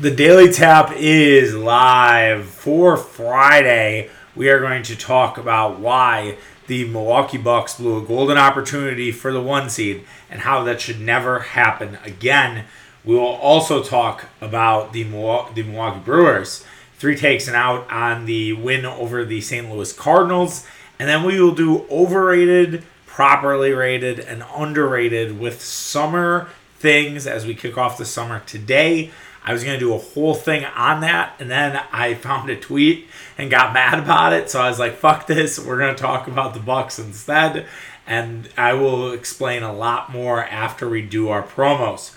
The Daily Tap is live for Friday. We are going to talk about why the Milwaukee Bucks blew a golden opportunity for the one seed and how that should never happen again. We will also talk about the Milwaukee, the Milwaukee Brewers. Three takes and out on the win over the St. Louis Cardinals. And then we will do overrated, properly rated, and underrated with summer things as we kick off the summer today. I was going to do a whole thing on that, and then I found a tweet and got mad about it. So I was like, fuck this. We're going to talk about the Bucks instead. And I will explain a lot more after we do our promos.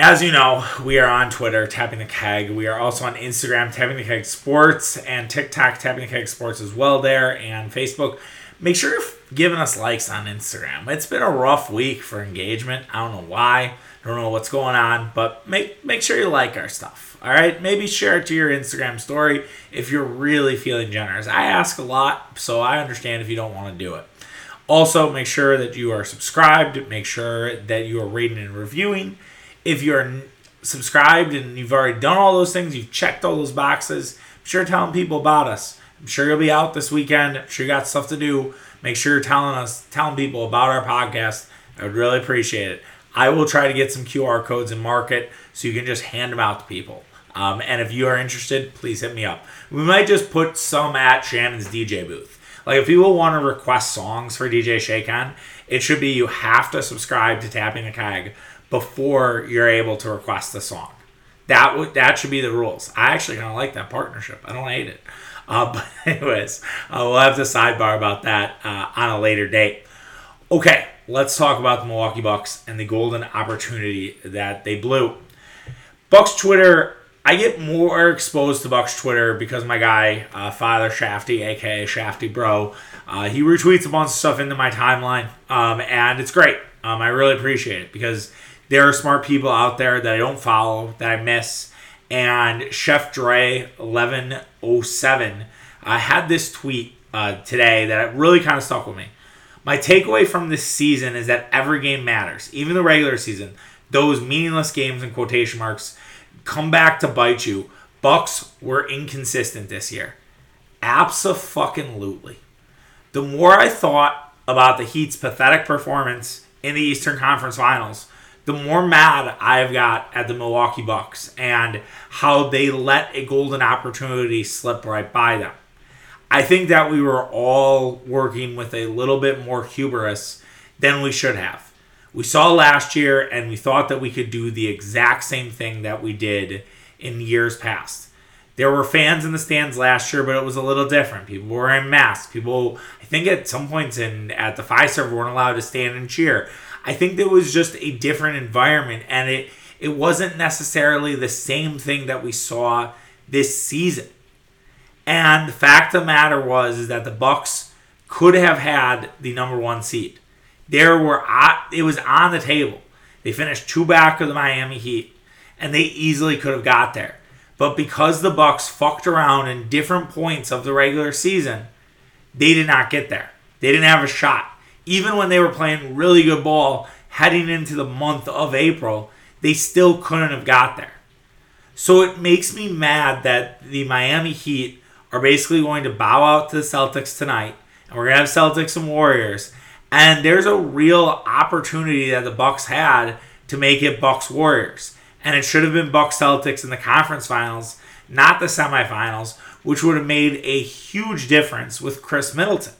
As you know, we are on Twitter, Tapping the Keg. We are also on Instagram, Tapping the Keg Sports, and TikTok, Tapping the Keg Sports as well there, and Facebook. Make sure you're giving us likes on Instagram. It's been a rough week for engagement. I don't know why. I don't know what's going on, but make make sure you like our stuff. All right, maybe share it to your Instagram story if you're really feeling generous. I ask a lot, so I understand if you don't want to do it. Also, make sure that you are subscribed. Make sure that you are rating and reviewing. If you're subscribed and you've already done all those things, you've checked all those boxes, I'm sure telling people about us. I'm sure you'll be out this weekend. I'm sure you got stuff to do. Make sure you're telling us, telling people about our podcast. I would really appreciate it. I will try to get some QR codes and market so you can just hand them out to people. Um, and if you are interested, please hit me up. We might just put some at Shannon's DJ booth. Like if people want to request songs for DJ Shakeon, it should be you have to subscribe to Tapping the Keg before you're able to request the song. That would that should be the rules. I actually kind of like that partnership. I don't hate it. Uh, but anyways, uh, we'll have to sidebar about that uh, on a later date. Okay, let's talk about the Milwaukee Bucks and the golden opportunity that they blew. Bucks Twitter. I get more exposed to Bucks Twitter because my guy, uh, Father Shafty, aka Shafty Bro, uh, he retweets a bunch of stuff into my timeline, um, and it's great. Um, I really appreciate it because there are smart people out there that I don't follow that I miss. And Chef Dre eleven oh seven uh, had this tweet uh, today that really kind of stuck with me. My takeaway from this season is that every game matters, even the regular season. Those meaningless games in quotation marks come back to bite you. Bucks were inconsistent this year. Absolutely. The more I thought about the Heat's pathetic performance in the Eastern Conference Finals, the more mad I've got at the Milwaukee Bucks and how they let a golden opportunity slip right by them. I think that we were all working with a little bit more hubris than we should have. We saw last year and we thought that we could do the exact same thing that we did in years past. There were fans in the stands last year, but it was a little different. People were in masks. People, I think, at some points in at the Fiserv weren't allowed to stand and cheer. I think there was just a different environment, and it it wasn't necessarily the same thing that we saw this season. And the fact of the matter was is that the Bucks could have had the number one seed. There were uh, it was on the table. They finished two back of the Miami Heat, and they easily could have got there. But because the Bucks fucked around in different points of the regular season, they did not get there. They didn't have a shot. Even when they were playing really good ball heading into the month of April, they still couldn't have got there. So it makes me mad that the Miami Heat are basically going to bow out to the Celtics tonight, and we're gonna have Celtics and Warriors. And there's a real opportunity that the Bucks had to make it Bucks Warriors, and it should have been Bucks Celtics in the conference finals, not the semifinals, which would have made a huge difference with Khris Middleton.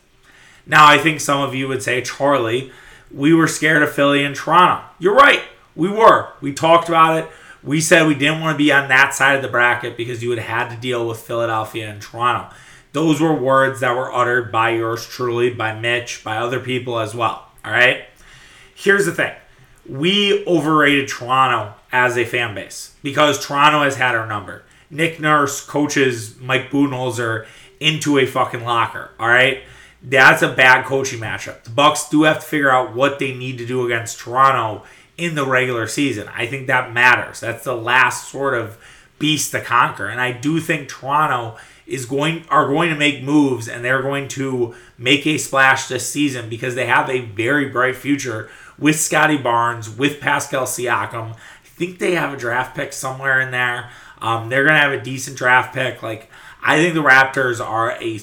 Now, I think some of you would say, Charlie, we were scared of Philly and Toronto. You're right, we were. We talked about it. We said we didn't want to be on that side of the bracket because you would have had to deal with Philadelphia and Toronto. Those were words that were uttered by yours truly, by Mitch, by other people as well. All right? Here's the thing we overrated Toronto as a fan base because Toronto has had our number. Nick Nurse coaches Mike Budenholzer into a fucking locker. All right? That's a bad coaching matchup. The Bucks do have to figure out what they need to do against Toronto in the regular season. I think that matters. That's the last sort of beast to conquer. And I do think Toronto is going are going to make moves and they're going to make a splash this season because they have a very bright future with Scottie Barnes, with Pascal Siakam. I think they have a draft pick somewhere in there. Um, they're going to have a decent draft pick. Like, I think the Raptors are a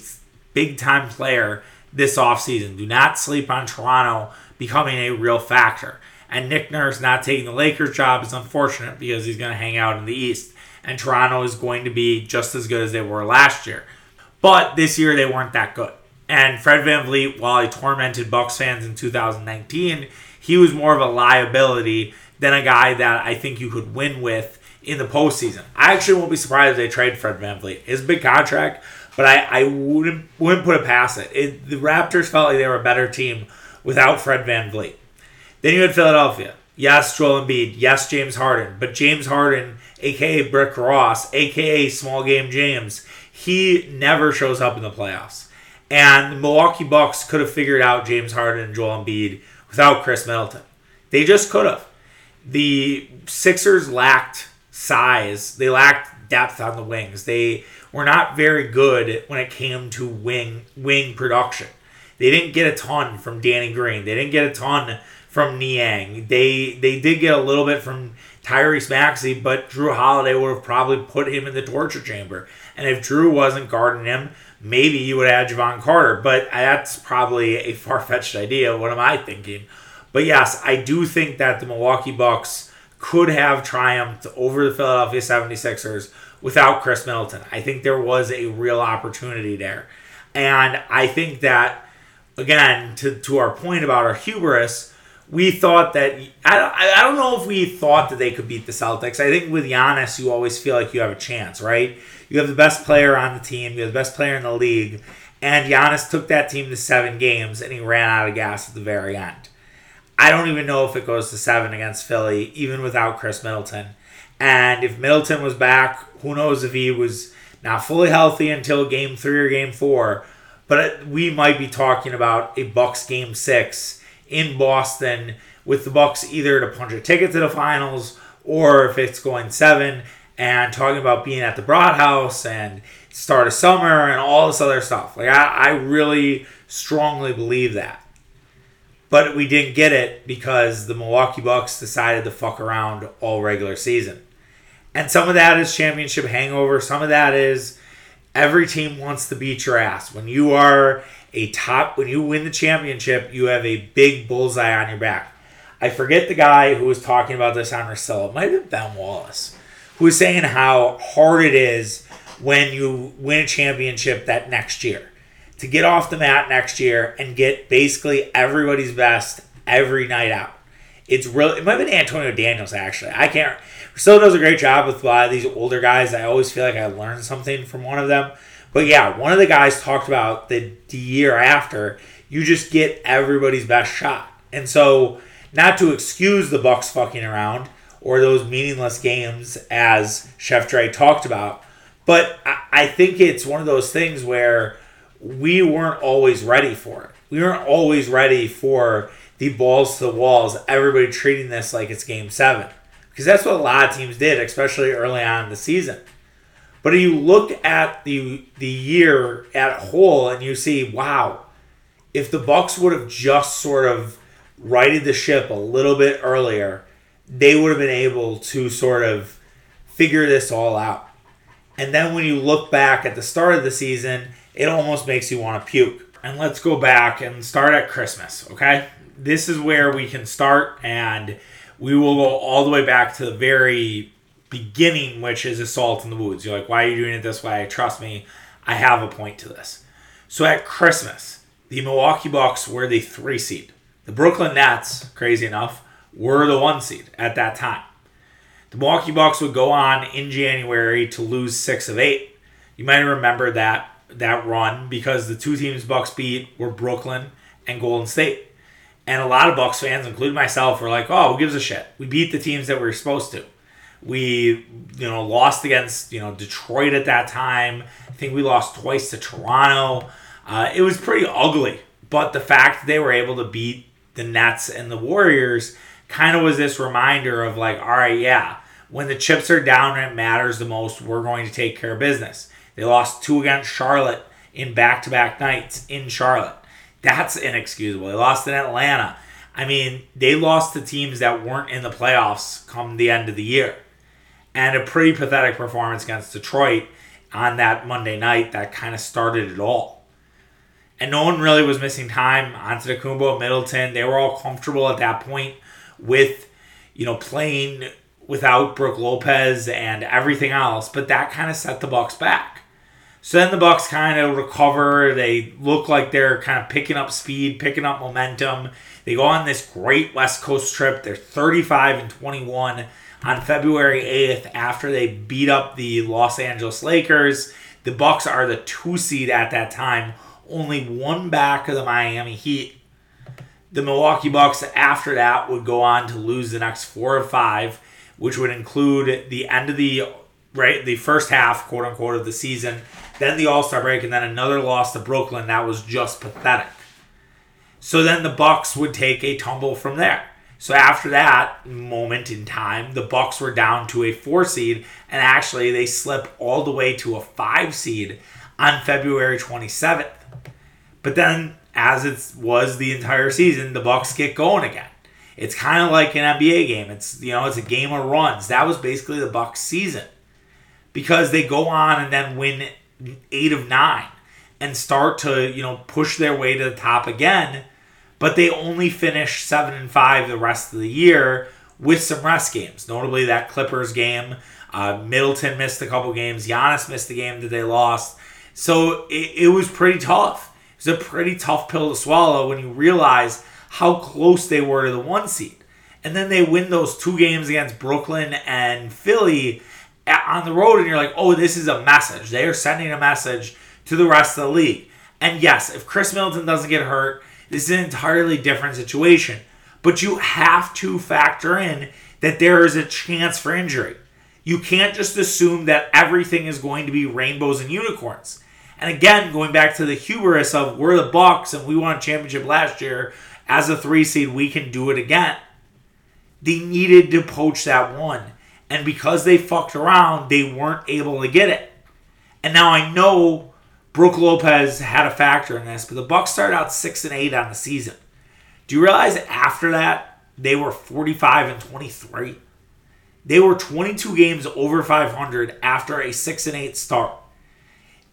big time player this offseason. Do not sleep on Toronto becoming a real factor. And Nick Nurse not taking the Lakers job is unfortunate because he's going to hang out in the East. And Toronto is going to be just as good as they were last year. But this year they weren't that good. And Fred VanVleet, while he tormented Bucks fans in 2019, he was more of a liability than a guy that I think you could win with in the postseason. I actually won't be surprised if they trade Fred VanVleet. It's a big contract, but I, I wouldn't wouldn't put it past it. it. The Raptors felt like they were a better team without Fred VanVleet. Then you had Philadelphia. Yes, Joel Embiid. Yes, James Harden. But James Harden, aka Brick Ross, aka Small Game James, he never shows up in the playoffs. And the Milwaukee Bucks could have figured out James Harden and Joel Embiid without Khris Middleton. They just could have. The Sixers lacked size. They lacked depth on the wings. They were not very good when it came to wing wing production. They didn't get a ton from Danny Green. They didn't get a ton from Niang. They they did get a little bit from Tyrese Maxey, but Jrue Holiday would have probably put him in the torture chamber. And if Jrue wasn't guarding him, maybe you would add Jevon Carter. But that's probably a far fetched idea. What am I thinking? But yes, I do think that the Milwaukee Bucks could have triumphed over the Philadelphia 76ers without Khris Middleton. I think there was a real opportunity there. And I think that, again, to, to our point about our hubris, we thought that I, I don't know if we thought that they could beat the Celtics. I think with Giannis, you always feel like you have a chance, right? You have the best player on the team, you have the best player in the league, and Giannis took that team to seven games and he ran out of gas at the very end. I don't even know if it goes to seven against Philly, even without Khris Middleton. And if Middleton was back, who knows if he was not fully healthy until game three or game four. But we might be talking about a Bucks game six in Boston with the Bucks either to punch a ticket to the finals or if it's going seven and talking about being at the Broad House and start of summer and all this other stuff. Like I, I really strongly believe that but we didn't get it because the Milwaukee Bucks decided to fuck around all regular season. And some of that is championship hangover. Some of that is every team wants to beat your ass. When you are a top, when you win the championship, you have a big bullseye on your back. I forget the guy who was talking about this on Russillo. It might have been Ben Wallace, who was saying how hard it is when you win a championship that next year to get off the mat next year and get basically everybody's best every night out. It's really it might have been Antonio Daniels actually. I can't still does a great job with a lot of these older guys. I always feel like I learned something from one of them. But yeah, one of the guys talked about the, the year after, you just get everybody's best shot. And so not to excuse the Bucks fucking around or those meaningless games as Chef Dre talked about, but I, I think it's one of those things where we weren't always ready for it. We weren't always ready for the balls to the walls, everybody treating this like it's game seven. Because that's what a lot of teams did, especially early on in the season. But you look at the the year at whole and you see, wow, if the Bucks would have just sort of righted the ship a little bit earlier, they would have been able to sort of figure this all out. And then when you look back at the start of the season it almost makes you want to puke. And let's go back and start at Christmas, okay? This is where we can start, and we will go all the way back to the very beginning, which is Assault in the Woods. You're like, why are you doing it this way? Trust me, I have a point to this. So at Christmas, the Milwaukee Bucks were the three seed. The Brooklyn Nets, crazy enough, were the one seed at that time. The Milwaukee Bucks would go on in January to lose six of eight. You might remember that that run because the two teams Bucks beat were Brooklyn and Golden State. And a lot of Bucks fans, including myself, were like, "Oh, who gives a shit? We beat the teams that we were supposed to. We, you know, lost against you know Detroit at that time. I think we lost twice to Toronto. Uh, it was pretty ugly. But the fact they were able to beat the Nets and the Warriors kind of was this reminder of like, all right, yeah, when the chips are down and it matters the most, we're going to take care of business. They lost two against Charlotte in back to back nights in Charlotte. That's inexcusable. They lost in Atlanta. I mean, they lost to teams that weren't in the playoffs come the end of the year. And a pretty pathetic performance against Detroit on that Monday night that kind of started it all. And no one really was missing time. Antetokounmpo, Middleton, they were all comfortable at that point with, you know, playing without Brook Lopez and everything else. But that kind of set the Bucks back. So then the Bucks kind of recover. They look like they're kind of picking up speed, picking up momentum. They go on this great West Coast trip. They're 35 and 21 on February 8th after they beat up the Los Angeles Lakers. The Bucks are the 2 seed at that time, only one back of the Miami Heat. The Milwaukee Bucks after that would go on to lose the next 4 or 5, which would include the end of the right the first half quote unquote of the season then the all-star break and then another loss to brooklyn that was just pathetic. So then the bucks would take a tumble from there. So after that moment in time the bucks were down to a four seed and actually they slip all the way to a five seed on february 27th but then as it was the entire season the bucks get going again. It's kind of like an nba game. It's you know it's a game of runs. That was basically the bucks season. Because they go on and then win eight of nine and start to you know push their way to the top again but they only finish seven and five the rest of the year with some rest games. Notably that clippers game uh, middleton missed a couple games Giannis missed the game that they lost. So it, it was pretty tough. It was a pretty tough pill to swallow when you realize how close they were to the one seed. And then they win those two games against brooklyn and philly on the road and you're like, oh, this is a message. They are sending a message to the rest of the league. And yes, if Khris Middleton doesn't get hurt, this is an entirely different situation. But you have to factor in that there is a chance for injury. You can't just assume that everything is going to be rainbows and unicorns. And again, going back to the hubris of we're the Bucks and we won a championship last year as a three seed, we can do it again. They needed to poach that one. And because they fucked around, they weren't able to get it. And now I know Brook Lopez had a factor in this, but the Bucks started out six and eight on the season. Do you realize after that they were 45 and 23? They were 22 games over 500 after a six and eight start.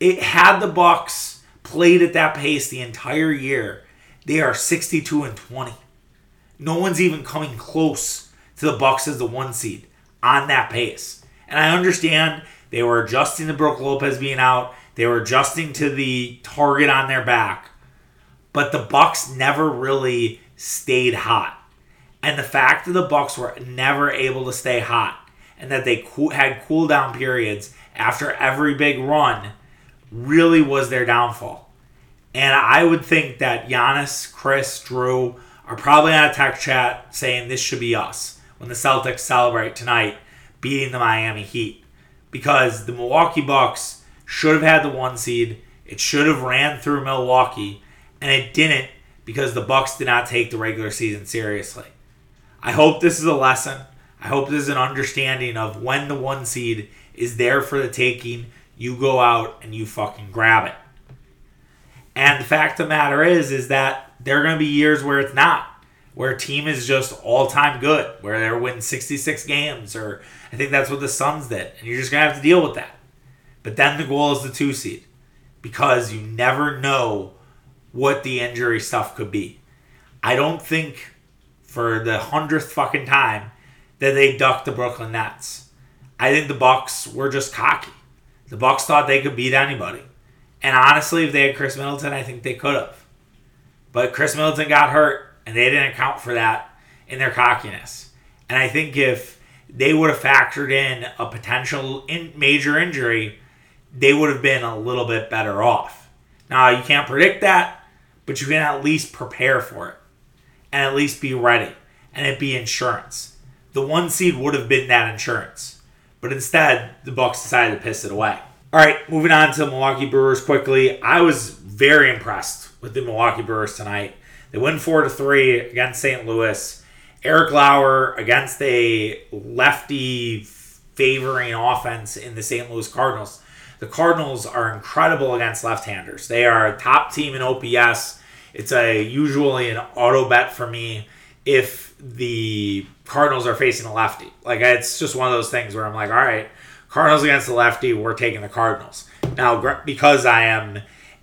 It had the Bucks played at that pace the entire year. They are 62 and 20. No one's even coming close to the Bucks as the one seed on that pace. And I understand they were adjusting to Brook Lopez being out. They were adjusting to the target on their back. But the Bucks never really stayed hot. And the fact that the Bucks were never able to stay hot and that they had cool down periods after every big run really was their downfall. And I would think that Giannis, Khris, Jrue are probably on a tech chat saying this should be us when the Celtics celebrate tonight beating the Miami Heat because the Milwaukee Bucks should have had the one seed. It should have ran through Milwaukee and it didn't because the Bucks did not take the regular season seriously. I hope this is a lesson. I hope this is an understanding of when the one seed is there for the taking, you go out and you fucking grab it. And the fact of the matter is is that there are going to be years where it's not where a team is just all time good, where they're winning 66 games, or I think that's what the Suns did. And you're just going to have to deal with that. But then the goal is the two seed because you never know what the injury stuff could be. I don't think for the hundredth fucking time that they ducked the Brooklyn Nets. I think the Bucks were just cocky. The Bucks thought they could beat anybody. And honestly, if they had Khris Middleton, I think they could have. But Khris Middleton got hurt and they didn't account for that in their cockiness. And I think if they would have factored in a potential in major injury, they would have been a little bit better off. Now, you can't predict that, but you can at least prepare for it and at least be ready and it be insurance. The one seed would have been that insurance, but instead, the Bucks decided to piss it away. All right, moving on to the Milwaukee Brewers quickly. I was very impressed with the Milwaukee Brewers tonight. They win four to three against St. Louis. Eric Lauer against a lefty favoring offense in the St. Louis Cardinals. The Cardinals are incredible against left-handers. They are a top team in OPS. It's a usually an auto bet for me if the Cardinals are facing a lefty. Like it's just one of those things where I'm like, all right, Cardinals against the lefty, we're taking the Cardinals. Now, because I am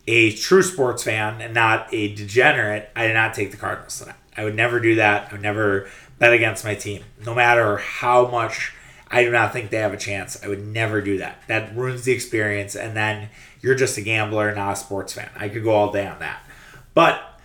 a true sports fan and not a degenerate, I did not take the Cardinals tonight. I would never do that. I would never bet against my team, no matter how much I do not think they have a chance. I would never do that. That ruins the experience, and then you're just a gambler, not a sports fan. I could go all day on that, but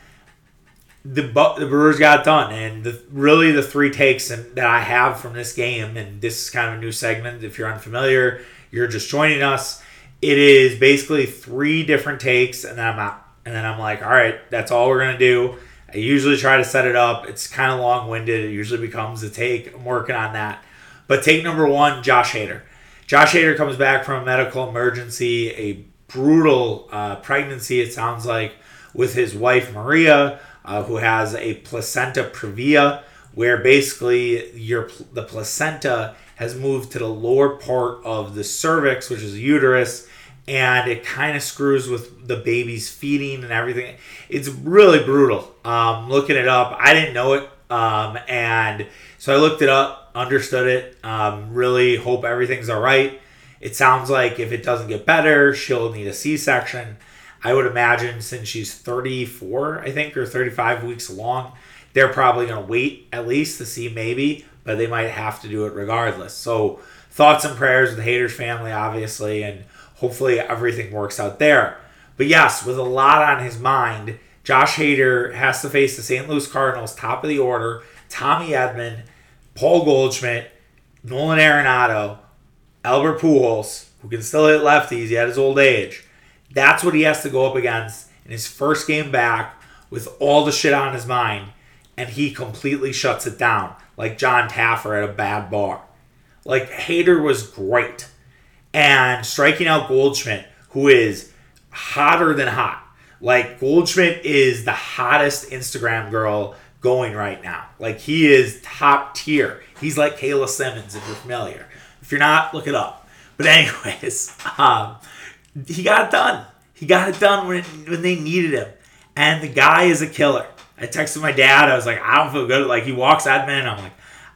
the the Brewers got done, and the, really the three takes that I have from this game, and this is kind of a new segment. If you're unfamiliar, you're just joining us. It is basically three different takes, and then I'm out, and then I'm like, all right, that's all we're gonna do. I usually try to set it up. It's kind of long winded. It usually becomes a take. I'm working on that. But take number one, Josh Hader. Josh Hader comes back from a medical emergency, a brutal uh, pregnancy. It sounds like with his wife Maria uh, who has a placenta previa, where basically your the placenta has moved to the lower part of the cervix, which is the uterus, and it kind of screws with the baby's feeding and everything. It's really brutal. Um, looking it up, I didn't know it, um, and so I looked it up, understood it. Um, really hope everything's all right. It sounds like if it doesn't get better, she'll need a C-section. I would imagine since she's 34, I think, or 35 weeks along, they're probably going to wait at least to see maybe, but they might have to do it regardless. So, thoughts and prayers with the Hader's family, obviously, and hopefully everything works out there. But yes, with a lot on his mind, Josh Hader has to face the St. Louis Cardinals, top of the order, Tommy Edman, Paul Goldschmidt, Nolan Arenado, Albert Pujols, who can still hit lefties at his old age. That's what he has to go up against in his first game back with all the shit on his mind, and he completely shuts it down like Jon Taffer at a bad bar. Like Hader was great, and striking out Goldschmidt, who is hotter than hot. Like Goldschmidt is the hottest Instagram girl going right now. Like he is top tier. He's like Kayla Simmons if you're familiar. If you're not, look it up. But anyways, um, he got it done. He got it done when, when they needed him. And the guy is a killer. I texted my dad. I was like, I don't feel good. Like, he walks Edman. I'm like,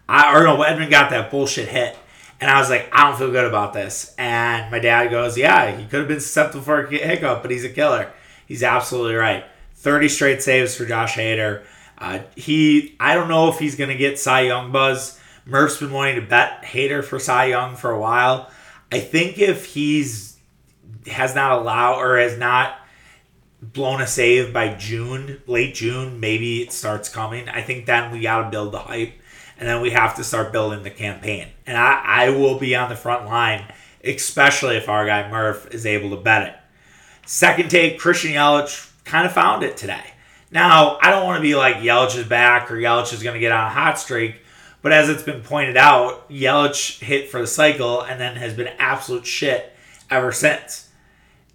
I, or no, Edman got that bullshit hit. And I was like, I don't feel good about this. And my dad goes, Yeah, he could have been susceptible for a hiccup, but he's a killer. He's absolutely right. 30 straight saves for Josh Hader. Uh, he, I don't know if he's going to get Cy Young buzz. Murph's been wanting to bet Hader for Cy Young for a while. I think if he's has not allowed or has not blown a save by June, late June, maybe it starts coming. I think then we got to build the hype and then we have to start building the campaign. And I, I will be on the front line, especially if our guy Murph is able to bet it. Second take, Christian Yelich kind of found it today. Now, I don't want to be like Yelich is back or Yelich is going to get on a hot streak, but as it's been pointed out, Yelich hit for the cycle and then has been absolute shit ever since.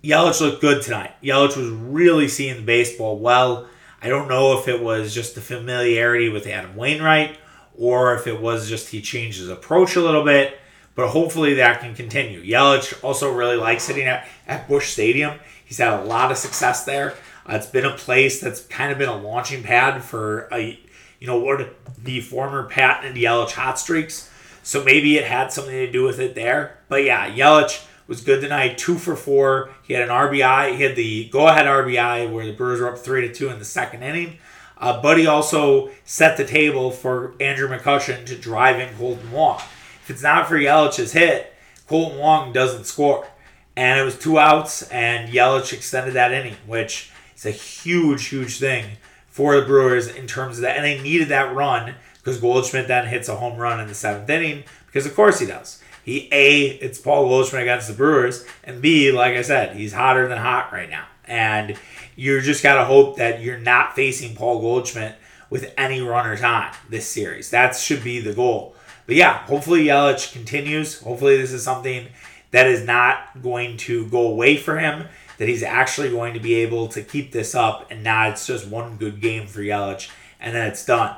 Yelich looked good tonight. Yelich was really seeing the baseball well. I don't know if it was just the familiarity with Adam Wainwright or if it was just he changed his approach a little bit, but hopefully that can continue. Yelich also really likes sitting at, at Busch Stadium. He's had a lot of success there. Uh, it's been a place that's kind of been a launching pad for a, you know, what the former Pat and Yelich hot streaks. So maybe it had something to do with it there. But yeah, Yelich was good tonight. Two for four. He had an RBI. He had the go-ahead RBI where the Brewers were up three to two in the second inning. Uh, he also set the table for Andrew McCutchen to drive in Kolten Wong. If it's not for Yelich's hit, Kolten Wong doesn't score. And it was two outs, and Yelich extended that inning, which is a huge, huge thing for the Brewers in terms of that. And they needed that run because Goldschmidt then hits a home run in the seventh inning, because of course he does. He A, it's Paul Goldschmidt against the Brewers, and B, like I said, he's hotter than hot right now. And you just gotta hope that you're not facing Paul Goldschmidt with any runners on this series. That should be the goal. But yeah, hopefully Yelich continues. Hopefully this is something that is not going to go away for him. That he's actually going to be able to keep this up, and not it's just one good game for Yelich, and then it's done.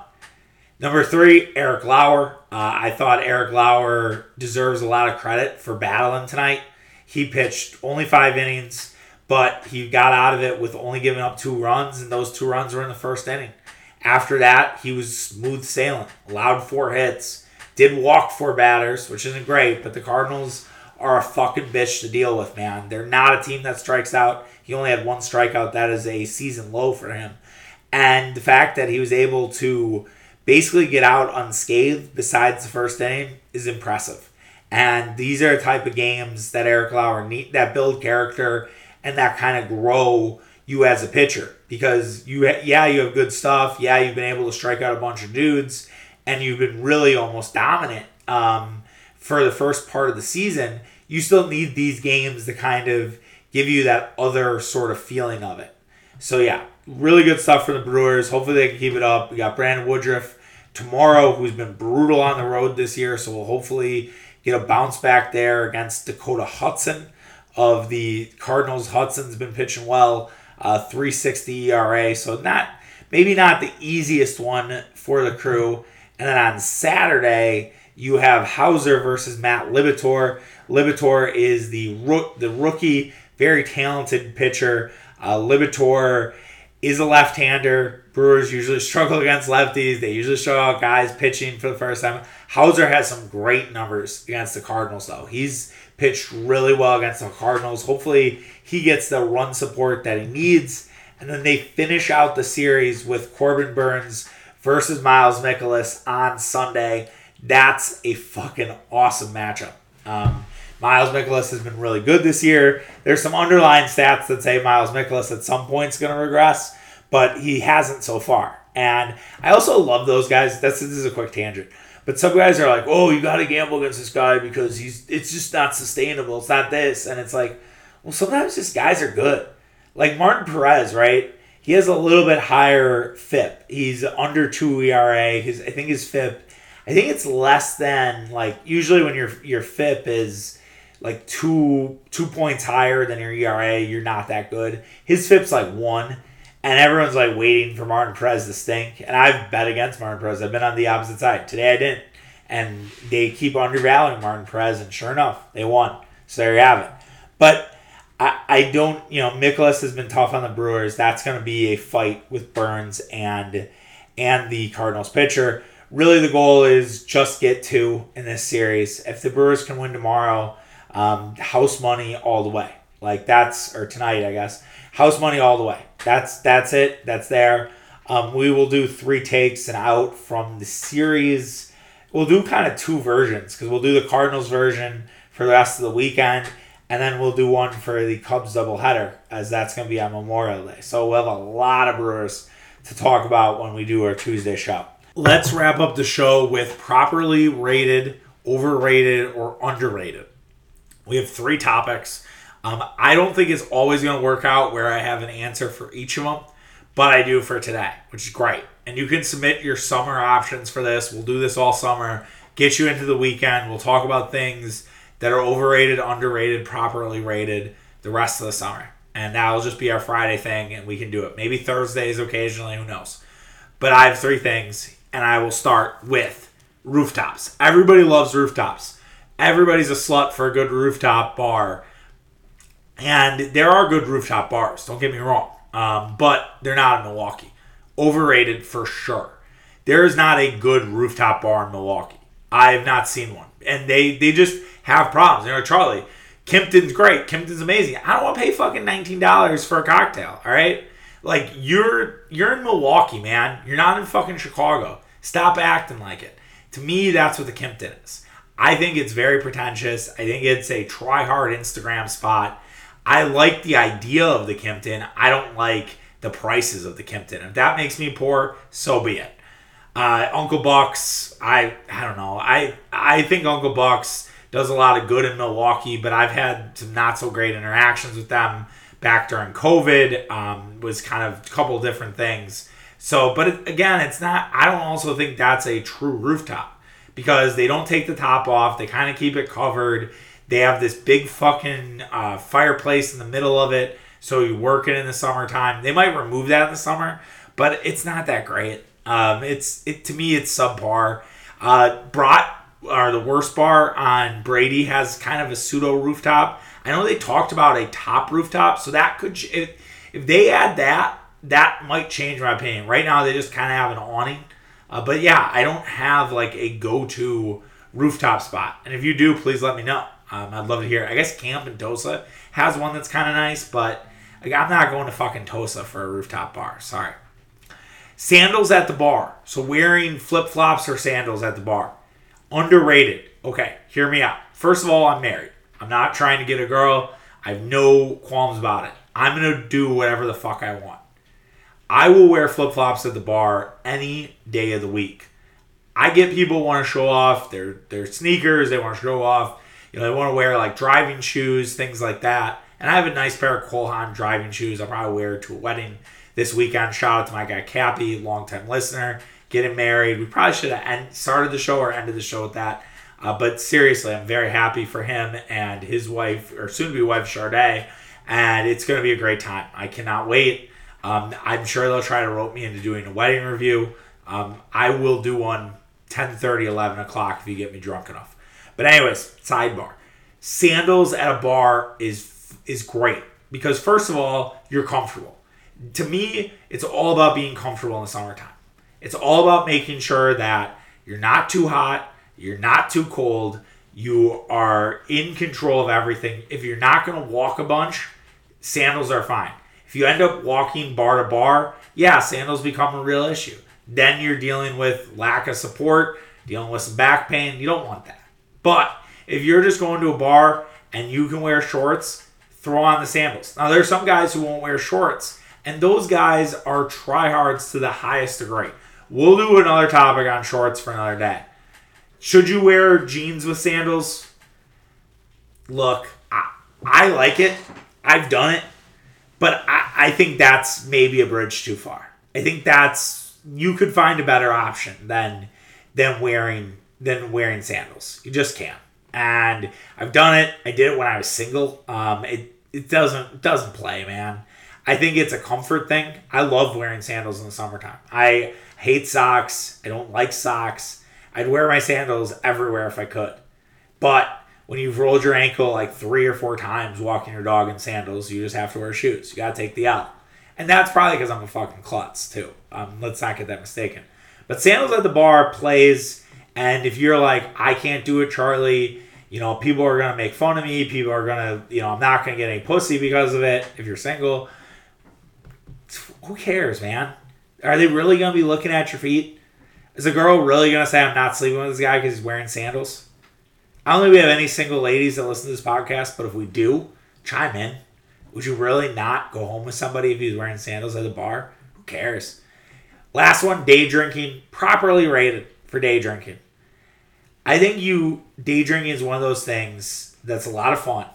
Number three, Eric Lauer. Uh, I thought Eric Lauer deserves a lot of credit for battling tonight. He pitched only five innings, but he got out of it with only giving up two runs, and those two runs were in the first inning. After that, he was smooth sailing, allowed four hits, did walk four batters, which isn't great, but the Cardinals are a fucking bitch to deal with, man. They're not a team that strikes out. He only had one strikeout. That is a season low for him. And the fact that he was able to basically get out unscathed besides the first inning is impressive. And these are the type of games that Eric Lauer need that build character and that kind of grow you as a pitcher. Because you yeah you have good stuff. Yeah you've been able to strike out a bunch of dudes and you've been really almost dominant um, for the first part of the season. You still need these games to kind of give you that other sort of feeling of it. So yeah really good stuff for the Brewers. Hopefully they can keep it up. We got Brandon Woodruff tomorrow who's been brutal on the road this year so we'll hopefully get a bounce back there against Dakota Hudson of the Cardinals. Hudson's been pitching well, uh, 360 ERA, so not maybe not the easiest one for the crew. And then on Saturday, you have Houser versus Matt Liberatore. Liberatore is the rook, the rookie, very talented pitcher. Uh, Liberatore is a left-hander. Brewers usually struggle against lefties. They usually struggle out guys pitching for the first time. Houser has some great numbers against the Cardinals, though. He's pitched really well against the Cardinals. Hopefully, he gets the run support that he needs. And then they finish out the series with Corbin Burnes versus Miles Mikolas on Sunday. That's a fucking awesome matchup. Um, Miles Mikolas has been really good this year. There's some underlying stats that say Miles Mikolas at some point is going to regress, but he hasn't so far. And I also love those guys. That's this is a quick tangent. But some guys are like, "Oh, you got to gamble against this guy because he's it's just not sustainable. It's not this." And it's like, well, sometimes just guys are good. Like Martin Perez, right? He has a little bit higher FIP. He's under two ERA. His I think his FIP, I think it's less than like usually when your your FIP is like two two points higher than your ERA, you're not that good. His FIP's like one and everyone's like waiting for Martin Perez to stink. And I've bet against Martin Perez. I've been on the opposite side. Today I didn't. And they keep undervaluing Martin Perez, and sure enough, they won. So there you have it. But I, I don't, you know, Mikolas has been tough on the Brewers. That's going to be a fight with Burnes and and the Cardinals pitcher. Really, the goal is just get two in this series. If the Brewers can win tomorrow, um, house money all the way. Like that's or tonight, I guess. House money all the way. That's that's it. That's there. Um, we will do three takes and out from the series. We'll do kind of two versions because we'll do the Cardinals version for the rest of the weekend, and then we'll do one for the Cubs doubleheader as that's going to be on Memorial Day. So we'll have a lot of Brewers to talk about when we do our Tuesday show. Let's wrap up the show with properly rated, overrated, or underrated. We have three topics. Um, I don't think it's always going to work out where I have an answer for each of them, but I do for today, which is great. And you can submit your summer options for this. We'll do this all summer, get you into the weekend. We'll talk about things that are overrated, underrated, properly rated the rest of the summer. And that'll just be our Friday thing, and we can do it. Maybe Thursdays occasionally, who knows. But I have three things, and I will start with rooftops. Everybody loves rooftops. Everybody's a slut for a good rooftop bar and there are good rooftop bars, don't get me wrong. Um, but they're not in Milwaukee. Overrated for sure. There is not a good rooftop bar in Milwaukee. I have not seen one. And they, they just have problems. You know, Charlie, Kimpton's great. Kimpton's amazing. I don't want to pay fucking $19 for a cocktail, all right? Like you're you're in Milwaukee, man. You're not in fucking Chicago. Stop acting like it. To me, that's what the Kimpton is. I think it's very pretentious. I think it's a try hard Instagram spot. I like the idea of the Kimpton. I don't like the prices of the Kimpton. If that makes me poor, so be it. Uh, Uncle Buck's, I I don't know. I I think Uncle Buck's does a lot of good in Milwaukee, but I've had some not so great interactions with them back during COVID. Um, was kind of a couple different things. So, but it, again, it's not. I don't also think that's a true rooftop because they don't take the top off. They kind of keep it covered they have this big fucking uh, fireplace in the middle of it, so you work it in the summertime. They might remove that in the summer, but it's not that great. Um, it's it to me, it's subpar. Uh, Brat or the worst bar on Brady has kind of a pseudo rooftop. I know they talked about a top rooftop, so that could if, if they add that, that might change my opinion. Right now, they just kind of have an awning. Uh, but yeah, I don't have like a go to rooftop spot. And if you do, please let me know. Um, I'd love to hear. I guess Camp in Tosa has one that's kind of nice, but like, I'm not going to fucking Tosa for a rooftop bar. Sorry. Sandals at the bar. So wearing flip flops or sandals at the bar. Underrated. Okay, hear me out. First of all, I'm married. I'm not trying to get a girl. I have no qualms about it. I'm going to do whatever the fuck I want. I will wear flip flops at the bar any day of the week. I get people want to show off their their sneakers. They want to show off. You know, they want to wear like driving shoes, things like that. And I have a nice pair of Cole Haan driving shoes. I'll probably wear to a wedding this weekend. Shout out to my guy Cappy, longtime listener, getting married. We probably should have end, started the show or ended the show with that. Uh, but seriously, I'm very happy for him and his wife, or soon to be wife, Charday. And it's going to be a great time. I cannot wait. Um, I'm sure they'll try to rope me into doing a wedding review. Um, I will do one 10 30, 11 o'clock if you get me drunk enough. But, anyways, sidebar. Sandals at a bar is is great because first of all, you're comfortable. To me, it's all about being comfortable in the summertime. It's all about making sure that you're not too hot, you're not too cold, you are in control of everything. If you're not going to walk a bunch, sandals are fine. If you end up walking bar to bar, yeah, sandals become a real issue. Then you're dealing with lack of support, dealing with some back pain. You don't want that. But if you're just going to a bar and you can wear shorts, throw on the sandals. Now, there's some guys who won't wear shorts, and those guys are tryhards to the highest degree. We'll do another topic on shorts for another day. Should you wear jeans with sandals? Look, I, I like it. I've done it. But I, I think that's maybe a bridge too far. I think that's you could find a better option than than wearing than wearing sandals. You just can't. And I've done it. I did it when I was single. Um, it it doesn't it doesn't play, man. I think it's a comfort thing. I love wearing sandals in the summertime. I hate socks. I don't like socks. I'd wear my sandals everywhere if I could. But when you've rolled your ankle like three or four times walking your dog in sandals, you just have to wear shoes. You got to take the L. And that's probably because I'm a fucking klutz, too. Um, let's not get that mistaken. But sandals at the bar plays, and if you're like, I can't do it, Charlie, you know, people are to make fun of me. People are to, you know, I'm not to get any pussy because of it if you're single. Who cares, man? Are they really to be looking at your feet? Is a girl really to say, I'm not sleeping with this guy because he's wearing sandals? I don't think we have any single ladies that listen to this podcast, but if we do, chime in. Would you really not go home with somebody if he's wearing sandals at the bar? Who cares? Last one, day drinking, properly rated for day drinking. I think you day drinking is one of those things that's a lot of fun.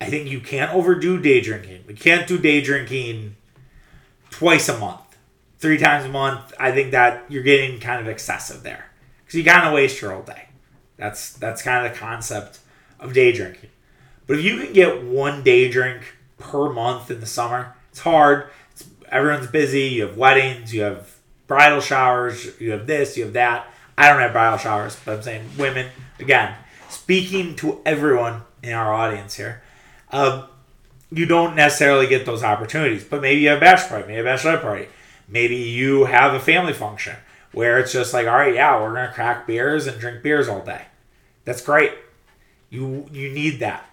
I think you can't overdo day drinking. We can't do day drinking twice a month, three times a month. I think that you're getting kind of excessive there because you kind of waste your whole day. That's that's kind of the concept of day drinking. But if you can get one day drink per month in the summer, it's hard. It's, everyone's busy. You have weddings. You have bridal showers. You have this. You have that. I don't have bridal showers, but I'm saying women again. Speaking to everyone in our audience here, um, you don't necessarily get those opportunities. But maybe you have a bachelor party, maybe a bachelorette party, maybe you have a family function where it's just like, all right, yeah, we're gonna crack beers and drink beers all day. That's great. You you need that.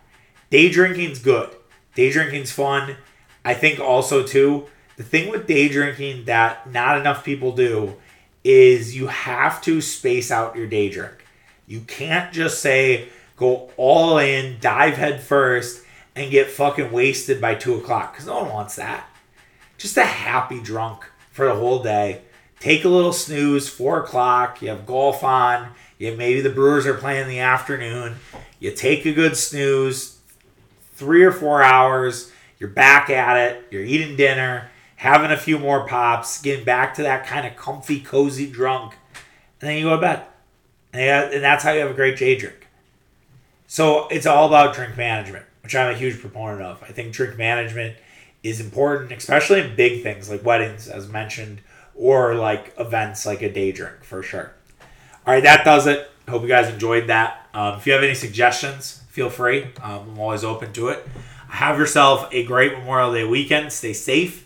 Day drinking's good. Day drinking's fun. I think also too, the thing with day drinking that not enough people do is you have to space out your day drink. You can't just say go all in, dive head first, and get fucking wasted by two o'clock because no one wants that. Just a happy drunk for the whole day take a little snooze, four o'clock, you have golf on, you maybe the Brewers are playing in the afternoon, you take a good snooze, three or four hours, you're back at it, you're eating dinner, having a few more pops, getting back to that kind of comfy, cozy drunk, and then you go to bed. And that's how you have a great day drink. So it's all about drink management, which I'm a huge proponent of. I think drink management is important, especially in big things like weddings, as mentioned, or like events like a day drink for sure. All right, that does it. Hope you guys enjoyed that. Um, if you have any suggestions, feel free. Um, I'm always open to it. Have yourself a great Memorial Day weekend. Stay safe.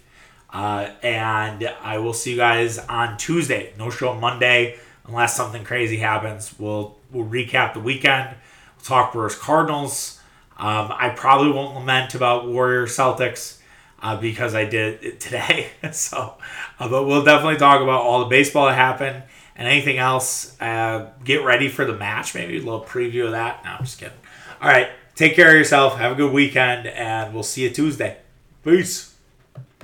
Uh, and I will see you guys on Tuesday. No show Monday unless something crazy happens. We'll we'll recap the weekend. We'll talk Brewers Cardinals. Um, I probably won't lament about Warrior Celtics uh, because I did it today. so, uh, but we'll definitely talk about all the baseball that happened and anything else. Uh, get ready for the match. Maybe a little preview of that. No, I'm just kidding. All right. Take care of yourself. Have a good weekend, and we'll see you Tuesday. Peace.